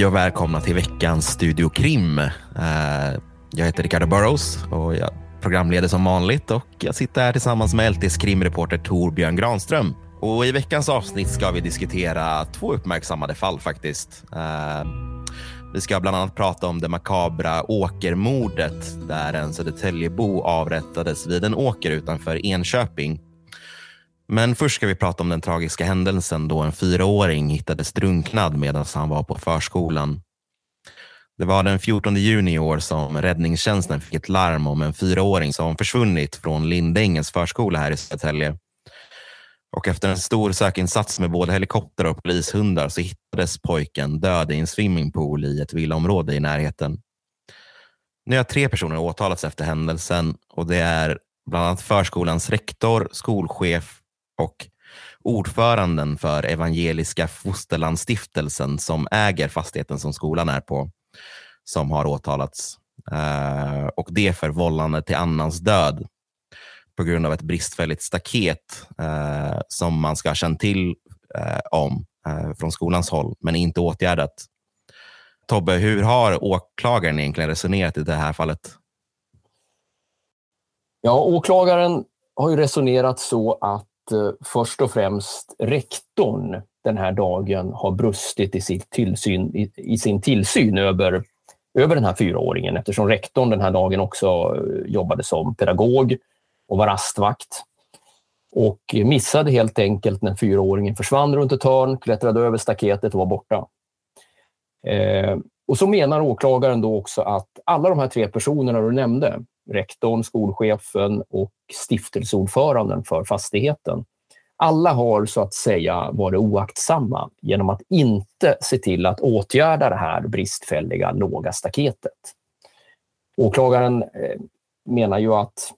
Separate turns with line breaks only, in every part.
Hej och välkomna till veckans Studio Krim. Eh, jag heter Ricardo Burrows och jag programleder som vanligt och jag sitter här tillsammans med LTs krimreporter Torbjörn Granström. Och I veckans avsnitt ska vi diskutera två uppmärksammade fall faktiskt. Eh, vi ska bland annat prata om det makabra åkermordet där en Södertäljebo avrättades vid en åker utanför Enköping. Men först ska vi prata om den tragiska händelsen då en fyraåring hittades drunknad medan han var på förskolan. Det var den 14 juni i år som räddningstjänsten fick ett larm om en fyraåring som försvunnit från Lindängens förskola här i Södertälje. Och efter en stor sökinsats med både helikopter och polishundar så hittades pojken död i en swimmingpool i ett villaområde i närheten. Nu har tre personer åtalats efter händelsen och det är bland annat förskolans rektor, skolchef och ordföranden för Evangeliska Fosterlandsstiftelsen som äger fastigheten som skolan är på, som har åtalats. Eh, och det för vållande till annans död på grund av ett bristfälligt staket eh, som man ska ha känt till eh, om eh, från skolans håll, men inte åtgärdat. Tobbe, hur har åklagaren egentligen resonerat i det här fallet?
Ja, åklagaren har ju resonerat så att Eh, först och främst rektorn den här dagen har brustit i, sitt tillsyn, i, i sin tillsyn över, över den här fyraåringen eftersom rektorn den här dagen också eh, jobbade som pedagog och var rastvakt. Och missade helt enkelt när fyraåringen försvann runt ett hörn, klättrade över staketet och var borta. Eh, och så menar åklagaren då också att alla de här tre personerna du nämnde, rektorn, skolchefen och stiftelseordföranden för fastigheten, alla har så att säga varit oaktsamma genom att inte se till att åtgärda det här bristfälliga låga staketet. Åklagaren eh, menar ju att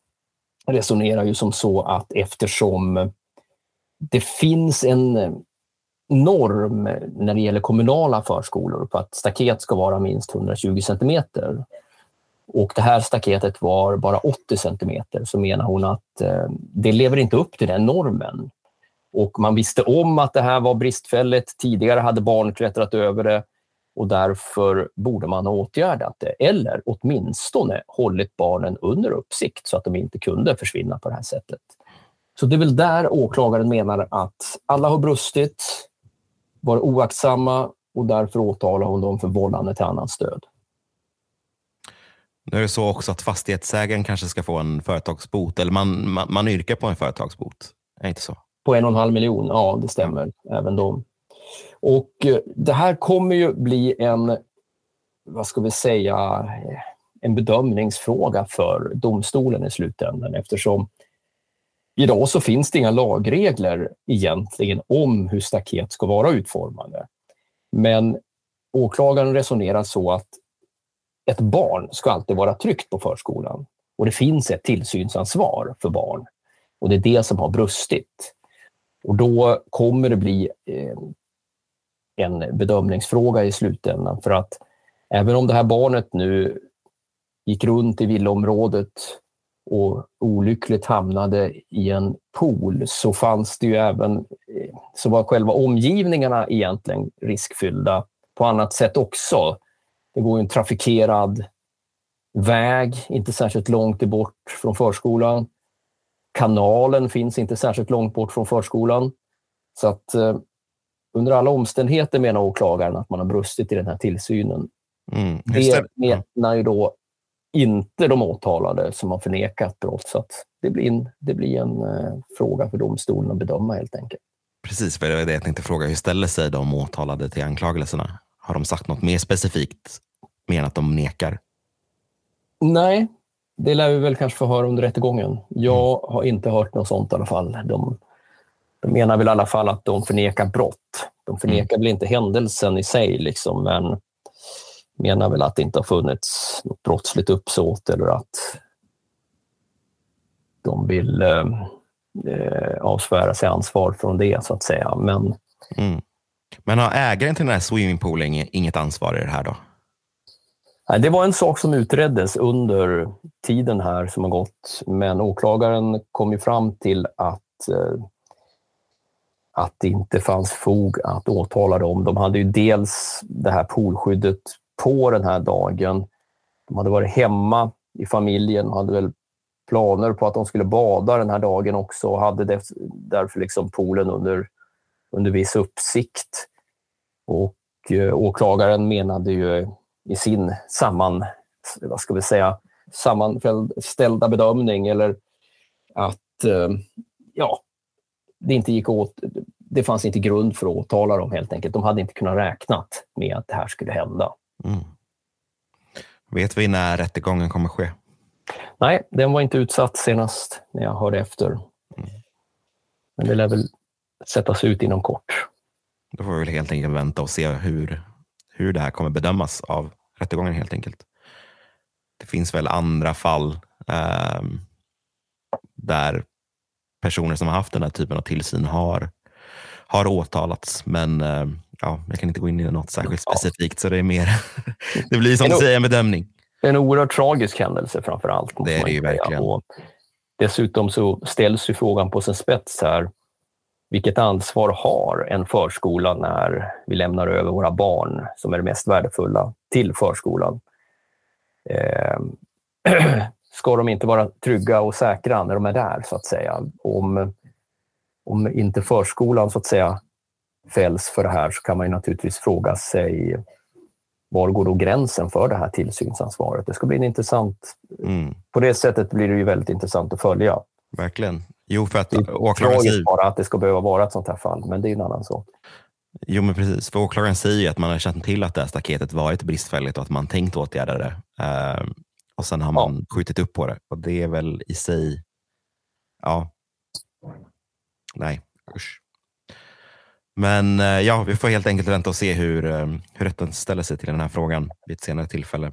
resonerar ju som så att eftersom det finns en eh, norm när det gäller kommunala förskolor på att staket ska vara minst 120 centimeter och det här staketet var bara 80 centimeter så menar hon att eh, det lever inte upp till den normen. Och man visste om att det här var bristfälligt. Tidigare hade barn klättrat över det och därför borde man ha åtgärdat det eller åtminstone hållit barnen under uppsikt så att de inte kunde försvinna på det här sättet. Så det är väl där åklagaren menar att alla har brustit, varit oaktsamma och därför åtalar hon dem för vållande till annans död.
Nu är det så också att fastighetsägaren kanske ska få en företagsbot, eller man, man, man yrkar på en företagsbot. Är det inte så?
På en och en halv miljon, ja det stämmer. Även de. Och eh, det här kommer ju bli en, vad ska vi säga, eh, en bedömningsfråga för domstolen i slutändan eftersom idag så finns det inga lagregler egentligen om hur staket ska vara utformade. Men åklagaren resonerar så att ett barn ska alltid vara tryggt på förskolan och det finns ett tillsynsansvar för barn och det är det som har brustit. Och då kommer det bli eh, en bedömningsfråga i slutändan för att även om det här barnet nu gick runt i villaområdet och olyckligt hamnade i en pool så fanns det ju även, eh, så var själva omgivningarna egentligen riskfyllda på annat sätt också. Det går en trafikerad väg, inte särskilt långt bort från förskolan. Kanalen finns inte särskilt långt bort från förskolan. Så att eh, under alla omständigheter menar åklagaren att man har brustit i den här tillsynen.
Mm,
det menar ju då inte de åtalade som har förnekat brott. Så det blir en, det blir en eh, fråga för domstolen att bedöma helt enkelt.
Precis, för det var det jag tänkte fråga. Hur ställer sig de åtalade till anklagelserna? Har de sagt något mer specifikt mer än att de nekar?
Nej, det lär vi väl kanske få höra under rättegången. Jag har inte hört något sånt i alla fall. De, de menar väl i alla fall att de förnekar brott. De förnekar väl inte händelsen i sig, liksom, men menar väl att det inte har funnits något brottsligt uppsåt eller att de vill eh, eh, avsvära sig ansvar från det, så att säga. Men,
mm. Men har ägaren till den här swimmingpoolen inget ansvar i det här då?
Det var en sak som utreddes under tiden här som har gått, men åklagaren kom ju fram till att, eh, att det inte fanns fog att åtala dem. De hade ju dels det här poolskyddet på den här dagen. De hade varit hemma i familjen och hade väl planer på att de skulle bada den här dagen också och hade därför liksom poolen under, under viss uppsikt. Och eh, åklagaren menade ju i sin samman, vad ska vi säga, sammanställda bedömning eller att eh, ja, det inte gick åt, det fanns inte grund för att åtala dem helt enkelt. De hade inte kunnat räkna med att det här skulle hända. Mm.
Vet vi när rättegången kommer ske?
Nej, den var inte utsatt senast när jag hörde efter. Mm. Men det lär väl sättas ut inom kort.
Då får vi väl helt enkelt vänta och se hur, hur det här kommer bedömas av rättegången helt enkelt. Det finns väl andra fall eh, där personer som har haft den här typen av tillsyn har, har åtalats. Men eh, ja, jag kan inte gå in i något särskilt specifikt, så det är mer, det blir som du säger en bedömning.
En oerhört tragisk händelse framför allt.
Det är det ju verkligen. Och
dessutom så ställs ju frågan på sin spets här. Vilket ansvar har en förskola när vi lämnar över våra barn, som är det mest värdefulla, till förskolan? Eh, ska de inte vara trygga och säkra när de är där, så att säga? Om, om inte förskolan så att säga fälls för det här så kan man naturligtvis fråga sig var går då gränsen för det här tillsynsansvaret? Det ska bli intressant. Mm. På det sättet blir det ju väldigt intressant att följa.
Verkligen. Jo, för att åklagaren
säger... bara att det ska behöva vara ett sånt här fall, men det är en annan sak.
Jo, men precis. För åklagaren säger ju att man har känt till att det här staketet varit bristfälligt och att man tänkt åtgärda det. Uh, och sen har man ja. skjutit upp på det. Och det är väl i sig... Ja. Nej, usch. Men uh, ja, vi får helt enkelt vänta och se hur, uh, hur rätten ställer sig till den här frågan vid ett senare tillfälle.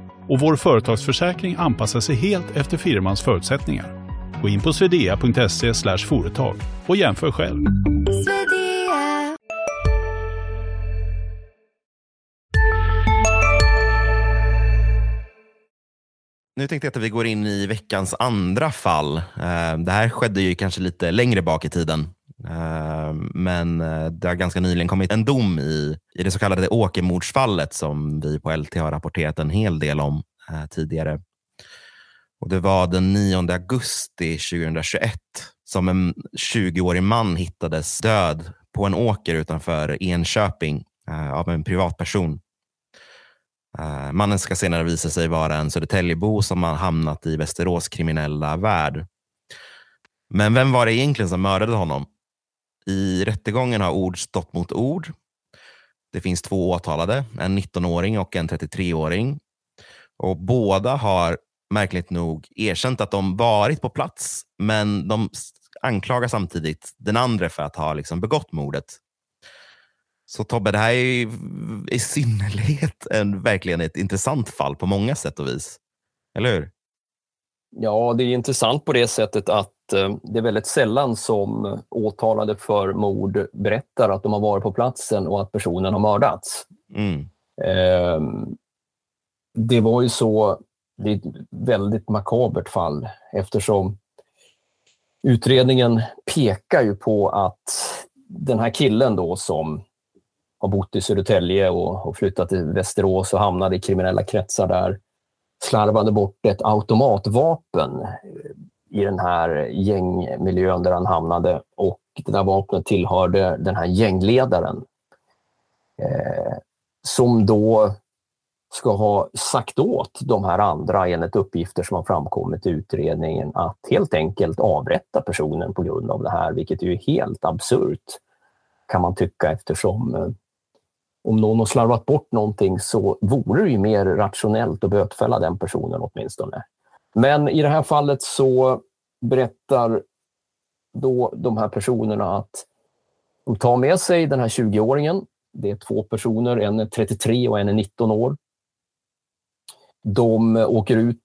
och vår företagsförsäkring anpassar sig helt efter firmans förutsättningar. Gå in på swedea.se företag och jämför själv.
Nu tänkte jag att vi går in i veckans andra fall. Eh, det här skedde ju kanske lite längre bak i tiden. Eh, men eh, det har ganska nyligen kommit en dom i, i det så kallade åkermordsfallet som vi på LT har rapporterat en hel del om eh, tidigare. Och Det var den 9 augusti 2021 som en 20-årig man hittades död på en åker utanför Enköping av en privatperson. Mannen ska senare visa sig vara en Södertäljebo som har hamnat i Västerås kriminella värld. Men vem var det egentligen som mördade honom? I rättegången har ord stått mot ord. Det finns två åtalade, en 19-åring och en 33-åring. Och båda har märkligt nog erkänt att de varit på plats, men de anklagar samtidigt den andra för att ha liksom begått mordet. Så Tobbe, det här är i synnerhet en, verkligen ett intressant fall på många sätt och vis. Eller hur?
Ja, det är intressant på det sättet att eh, det är väldigt sällan som åtalade för mord berättar att de har varit på platsen och att personen har mördats. Mm. Ehm, det var ju så det är ett väldigt makabert fall eftersom utredningen pekar ju på att den här killen då som har bott i Södertälje och, och flyttat till Västerås och hamnade i kriminella kretsar där, slarvade bort ett automatvapen i den här gängmiljön där han hamnade och det där vapnet tillhörde den här gängledaren. eh, som då ska ha sagt åt de här andra, enligt uppgifter som har framkommit i utredningen, att helt enkelt avrätta personen på grund av det här, vilket är ju helt absurt kan man tycka eftersom eh, om någon har slarvat bort någonting så vore det ju mer rationellt att bötfälla den personen åtminstone. Men i det här fallet så berättar då de här personerna att de tar med sig den här 20-åringen. Det är två personer, en är 33 och en är 19 år. De åker ut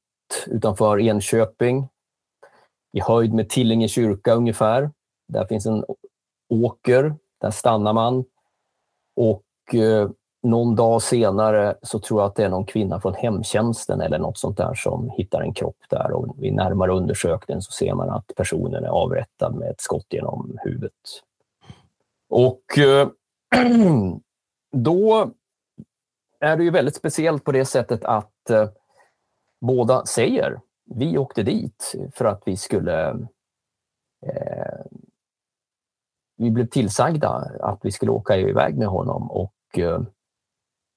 utanför Enköping i höjd med Tillinge kyrka ungefär. Där finns en åker, där stannar man. Och Eh, någon dag senare så tror jag att det är någon kvinna från hemtjänsten eller något sånt där som hittar en kropp där och vid närmare undersökning så ser man att personen är avrättad med ett skott genom huvudet. Och eh, då är det ju väldigt speciellt på det sättet att eh, båda säger vi åkte dit för att vi skulle eh, vi blev tillsagda att vi skulle åka iväg med honom och eh,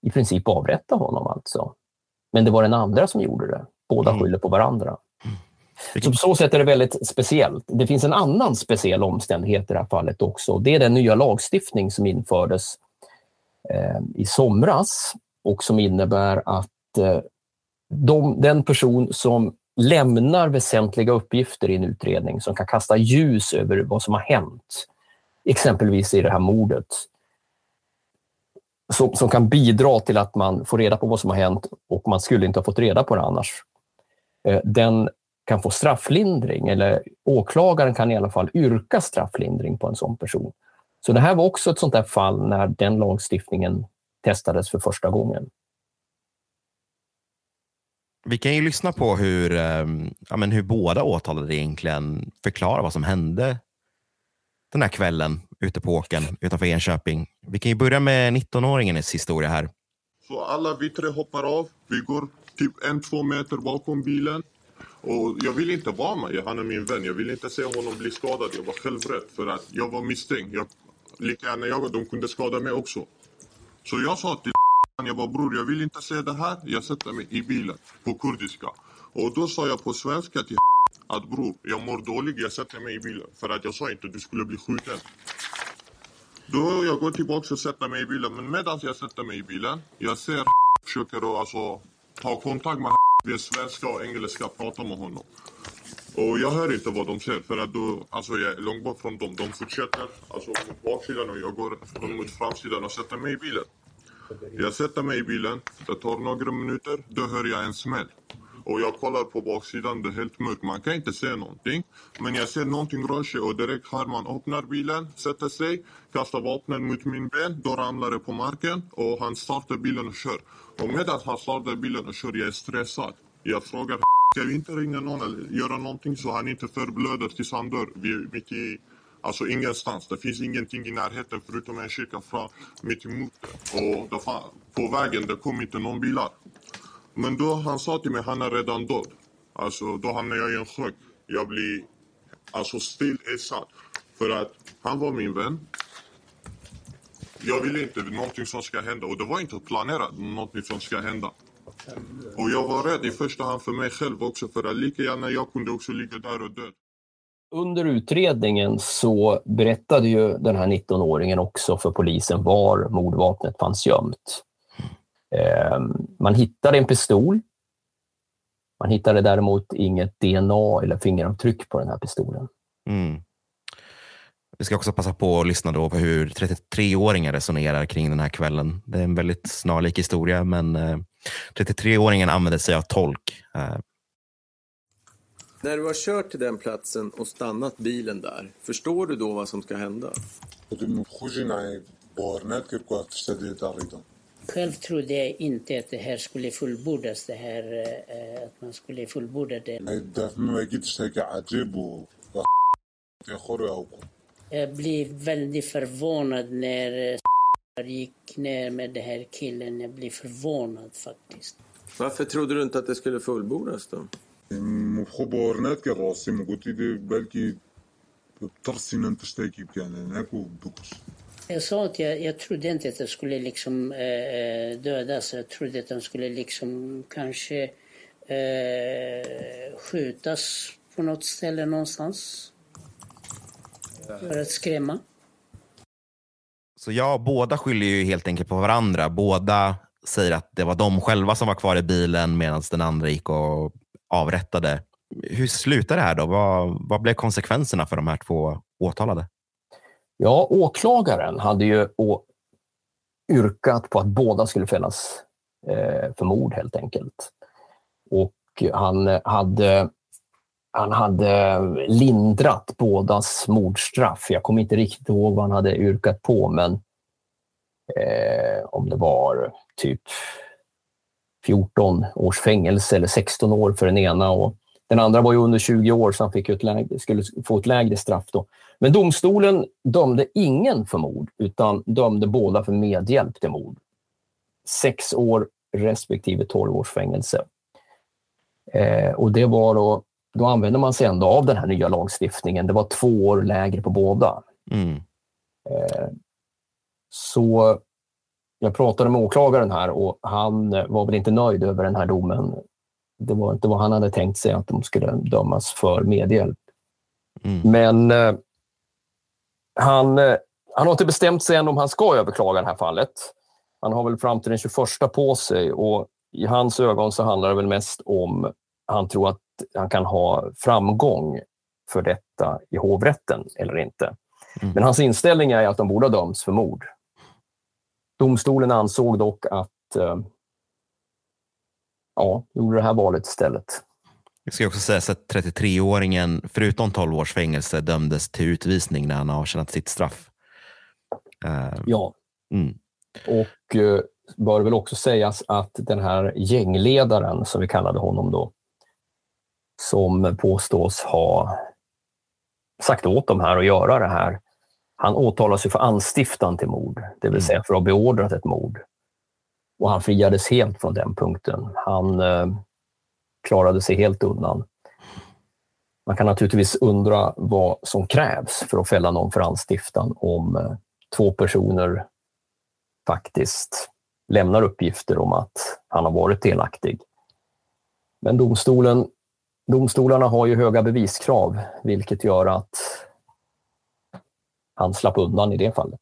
i princip avrätta honom alltså. Men det var den andra som gjorde det. Båda mm. skyller på varandra. Mm. Så på så sätt är det väldigt speciellt. Det finns en annan speciell omständighet i det här fallet också. Det är den nya lagstiftning som infördes eh, i somras och som innebär att eh, de, den person som lämnar väsentliga uppgifter i en utredning som kan kasta ljus över vad som har hänt, exempelvis i det här mordet, som, som kan bidra till att man får reda på vad som har hänt och man skulle inte ha fått reda på det annars. Eh, den kan få strafflindring eller åklagaren kan i alla fall yrka strafflindring på en sån person. Så det här var också ett sånt där fall när den lagstiftningen testades för första gången.
Vi kan ju lyssna på hur, ehm, ja, men hur båda åtalade egentligen förklarar vad som hände den här kvällen ute på åken utanför Enköping. Vi kan ju börja med 19-åringens historia här.
Så alla vi tre hoppar av. Vi går typ en, två meter bakom bilen. Och jag vill inte vara med, han är min vän. Jag vill inte se honom bli skadad. Jag var själv rädd för att jag var misstänkt. Jag, lika gärna jag, de kunde skada mig också. Så jag sa till jag bara bror, jag vill inte se det här. Jag sätter mig i bilen på kurdiska. Och då sa jag på svenska till att bror, jag mår dåligt, jag sätter mig i bilen. För att jag sa inte att du skulle bli skjuten. Då jag går tillbaka och sätter mig i bilen. Men medan jag sätter mig i bilen, jag ser försöker alltså, ta kontakt med via svenska och engelska, prata med honom. Och jag hör inte vad de säger för att då, alltså jag är långt bort från dem. De fortsätter alltså mot baksidan och jag går mot framsidan och sätter mig i bilen. Jag sätter mig i bilen, det tar några minuter, då hör jag en smäll. Och jag kollar på baksidan, det är helt mörkt. Man kan inte se någonting. Men jag ser någonting rör sig och direkt här man öppnar bilen, sätter sig, kastar vapnen mot min ben. Då ramlar det på marken och han startar bilen och kör. Och medan han startar bilen och kör, jag är stressad. Jag frågar, ska vi inte ringa någon eller göra någonting så han inte förblöder tills han dör? Vi är mitt i Alltså ingenstans. Det finns ingenting i närheten förutom en kyrka från mitt emot. Och fan, på vägen det kom inte någon bilar. Men då han sa till mig han är redan död. Alltså då hamnade jag i en chock. Jag blir alltså still satt. För att han var min vän. Jag ville inte någonting som ska hända och det var inte planerat någonting som ska hända. Och jag var rädd i första hand för mig själv också för att lika gärna jag kunde också ligga där och dö.
Under utredningen så berättade ju den här 19-åringen också för polisen var mordvapnet fanns gömt. Ehm, man hittade en pistol. Man hittade däremot inget DNA eller fingeravtryck på den här pistolen. Mm.
Vi ska också passa på att lyssna då på hur 33-åringen resonerar kring den här kvällen. Det är en väldigt snarlik historia, men 33-åringen eh, använder sig av tolk. Eh,
när du har kört till den platsen och stannat bilen där, förstår du då vad som ska hända?
Själv trodde jag inte att det här skulle fullbordas, det här eh, att man skulle fullborda det. Jag blev väldigt förvånad när eh, gick ner med den här killen. Jag blev förvånad faktiskt.
Varför trodde du inte att det skulle fullbordas då?
Jag sa att jag, jag trodde inte att de skulle liksom, eh, eh dödas. Jag trodde att de skulle liksom kanske eh, skjutas på något ställe någonstans. För att skrämma.
Så ja, båda skyller ju helt enkelt på varandra. Båda säger att det var de själva som var kvar i bilen medan den andra gick och avrättade. Hur slutar det här då? Vad, vad blev konsekvenserna för de här två åtalade?
Ja, åklagaren hade ju yrkat på att båda skulle fällas eh, för mord helt enkelt. Och han eh, hade, han hade lindrat bådas mordstraff. Jag kommer inte riktigt ihåg vad han hade yrkat på, men eh, om det var typ 14 års fängelse eller 16 år för den ena och den andra var ju under 20 år så han fick ett lägre, skulle få ett lägre straff. Då. Men domstolen dömde ingen för mord utan dömde båda för medhjälp till mord. Sex år respektive 12 års fängelse. Eh, och det var då, då använde man sig ändå av den här nya lagstiftningen. Det var två år lägre på båda.
Mm.
Eh, så jag pratade med åklagaren här och han var väl inte nöjd över den här domen. Det var inte vad han hade tänkt sig att de skulle dömas för medhjälp.
Mm.
Men eh, han, eh, han har inte bestämt sig än om han ska överklaga det här fallet. Han har väl fram till den 21 på sig och i hans ögon så handlar det väl mest om han tror att han kan ha framgång för detta i hovrätten eller inte.
Mm.
Men hans inställning är att de borde ha dömts för mord. Domstolen ansåg dock att eh, ja, gjorde det här valet istället.
Det ska också sägas att 33-åringen, förutom 12 års fängelse, dömdes till utvisning när han avtjänat sitt straff. Uh,
ja.
Mm.
Och uh, bör väl också sägas att den här gängledaren, som vi kallade honom då, som påstås ha sagt åt dem här att göra det här, han åtalas ju för anstiftan till mord, det vill
Mm.
säga för att ha beordrat ett mord. Och han friades helt från den punkten. Han eh, klarade sig helt undan. Man kan naturligtvis undra vad som krävs för att fälla någon för anstiftan om eh, två personer faktiskt lämnar uppgifter om att han har varit delaktig. Men domstolen, domstolarna har ju höga beviskrav, vilket gör att han slapp undan i det fallet.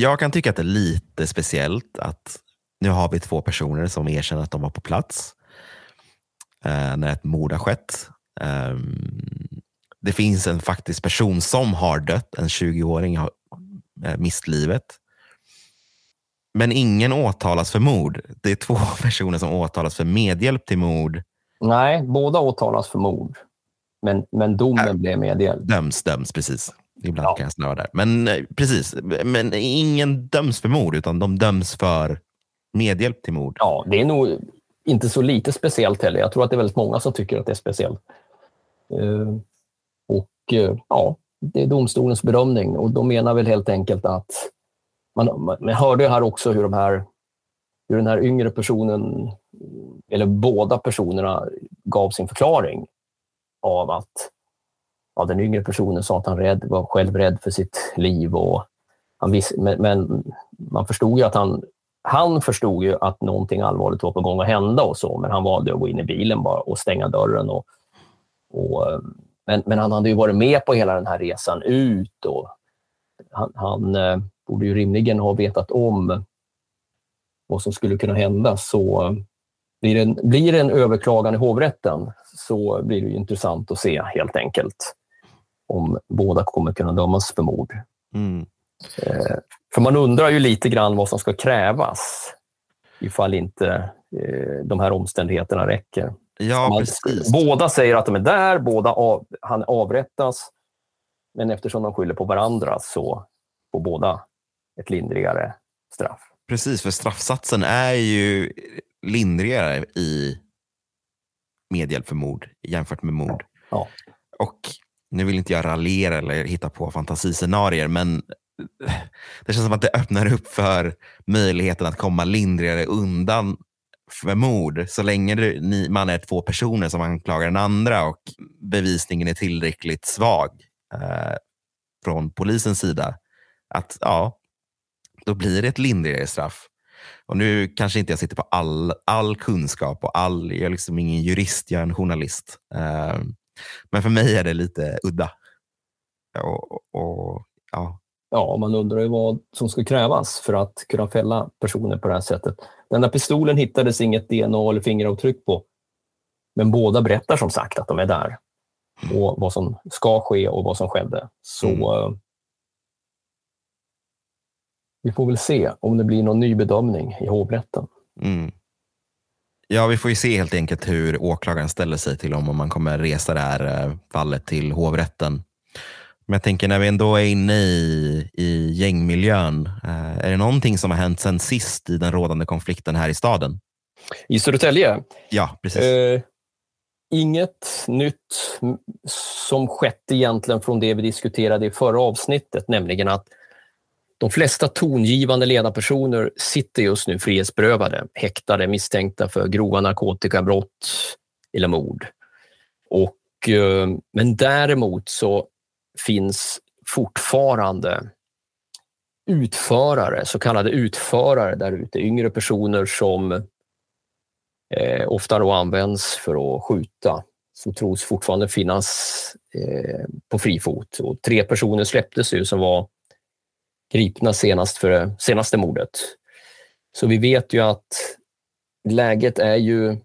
Jag kan tycka att det är lite speciellt att nu har vi två personer som erkänner att de var på plats eh, när ett mord har skett. Ehm, det finns en faktisk person som har dött, en 20-åring har eh, mist livet. Men ingen åtalas för mord. Det är två personer som åtalas för medhjälp till mord.
Nej, båda åtalas för mord. Men, men domen
Äh.
blev medhjälp.
Döms, döms, precis. Ibland
Ja.
kan jag snöa där. Men eh, precis, men ingen döms för mord, utan de döms för medhjälp till mord.
Ja, det är nog inte så lite speciellt heller. Jag tror att det är väldigt många som tycker att det är speciellt. Eh, och eh, ja, det är domstolens bedömning och de menar väl helt enkelt att man, man man hörde här också hur de här hur den här yngre personen, eller båda personerna, gav sin förklaring av att ja, den yngre personen sa att han rädd, var själv rädd för sitt liv. Och han visst, men, men man förstod ju att han, han förstod ju att någonting allvarligt var på gång att hända och så, men han valde att gå in i bilen bara och stänga dörren. Och, och, men, men han hade ju varit med på hela den här resan ut och han, han eh, borde ju rimligen ha vetat om vad som skulle kunna hända. Så blir det en, blir det en överklagan i hovrätten så blir det ju intressant att se helt enkelt om båda kommer kunna dömas för mord.
Mm.
Eh, för man undrar ju lite grann vad som ska krävas ifall inte eh, de här omständigheterna räcker.
Ja,
Man-
precis.
Båda säger att de är där, båda av, han avrättas. Men eftersom de skyller på varandra så får båda ett lindrigare straff.
Precis, för straffsatsen är ju lindrigare i medhjälp för mord jämfört med mord.
Ja.
Och nu vill inte jag raljera eller hitta på fantasiscenarier, men det känns som att det öppnar upp för möjligheten att komma lindrigare undan för mord så länge du, ni, man är två personer som anklagar den andra och bevisningen är tillräckligt svag eh, från polisens sida. Att ja, då blir det ett lindrigare straff. Och nu kanske inte jag sitter på all, all kunskap och all, jag är liksom ingen jurist, jag är en journalist. Eh, men för mig är det lite udda. Och, och, och, ja.
Ja, man undrar ju vad som ska krävas för att kunna fälla personer på det här sättet. Den där pistolen hittades inget DNA eller fingeravtryck på. Men båda berättar som sagt att de är där. Och vad som ska ske och vad som skedde. Så
Mm.
eh, vi får väl se om det blir någon ny bedömning i hovrätten.
Mm. Ja, vi får ju se helt enkelt hur åklagaren ställer sig till om, om man kommer resa det här eh, fallet till hovrätten. Men jag tänker när vi ändå är inne i, i gängmiljön, eh, är det någonting som har hänt sen sist i den rådande konflikten här i staden?
I Södertälje,
Ja, precis.
eh, inget nytt som skett egentligen från det vi diskuterade i förra avsnittet, nämligen att de flesta tongivande ledarpersoner sitter just nu frihetsberövade, häktade, misstänkta för grova narkotikabrott eller mord. Och, eh, men däremot så finns fortfarande utförare, så kallade utförare där ute, yngre personer som eh, ofta då används för att skjuta, som tros fortfarande finnas eh, på fri fot. Och tre personer släpptes ju som var gripna senast för det senaste mordet. Så vi vet ju att läget är ju...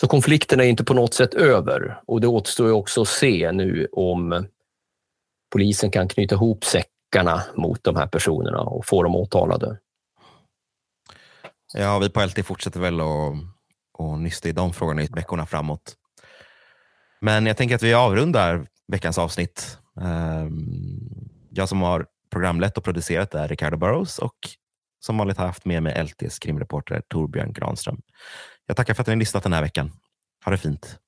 Så konflikten är inte på något sätt över och det återstår ju också att se nu om polisen kan knyta ihop säckarna mot de här personerna och få dem åtalade.
Ja, vi på LT fortsätter väl att och nysta i de frågorna i veckorna framåt. Men jag tänker att vi avrundar veckans avsnitt. Ehm, jag som har programlett och producerat är Ricardo Burrows och som vanligt har haft med mig LTs krimreporter Torbjörn Granström. Jag tackar för att ni har lyssnat den här veckan. Ha det fint.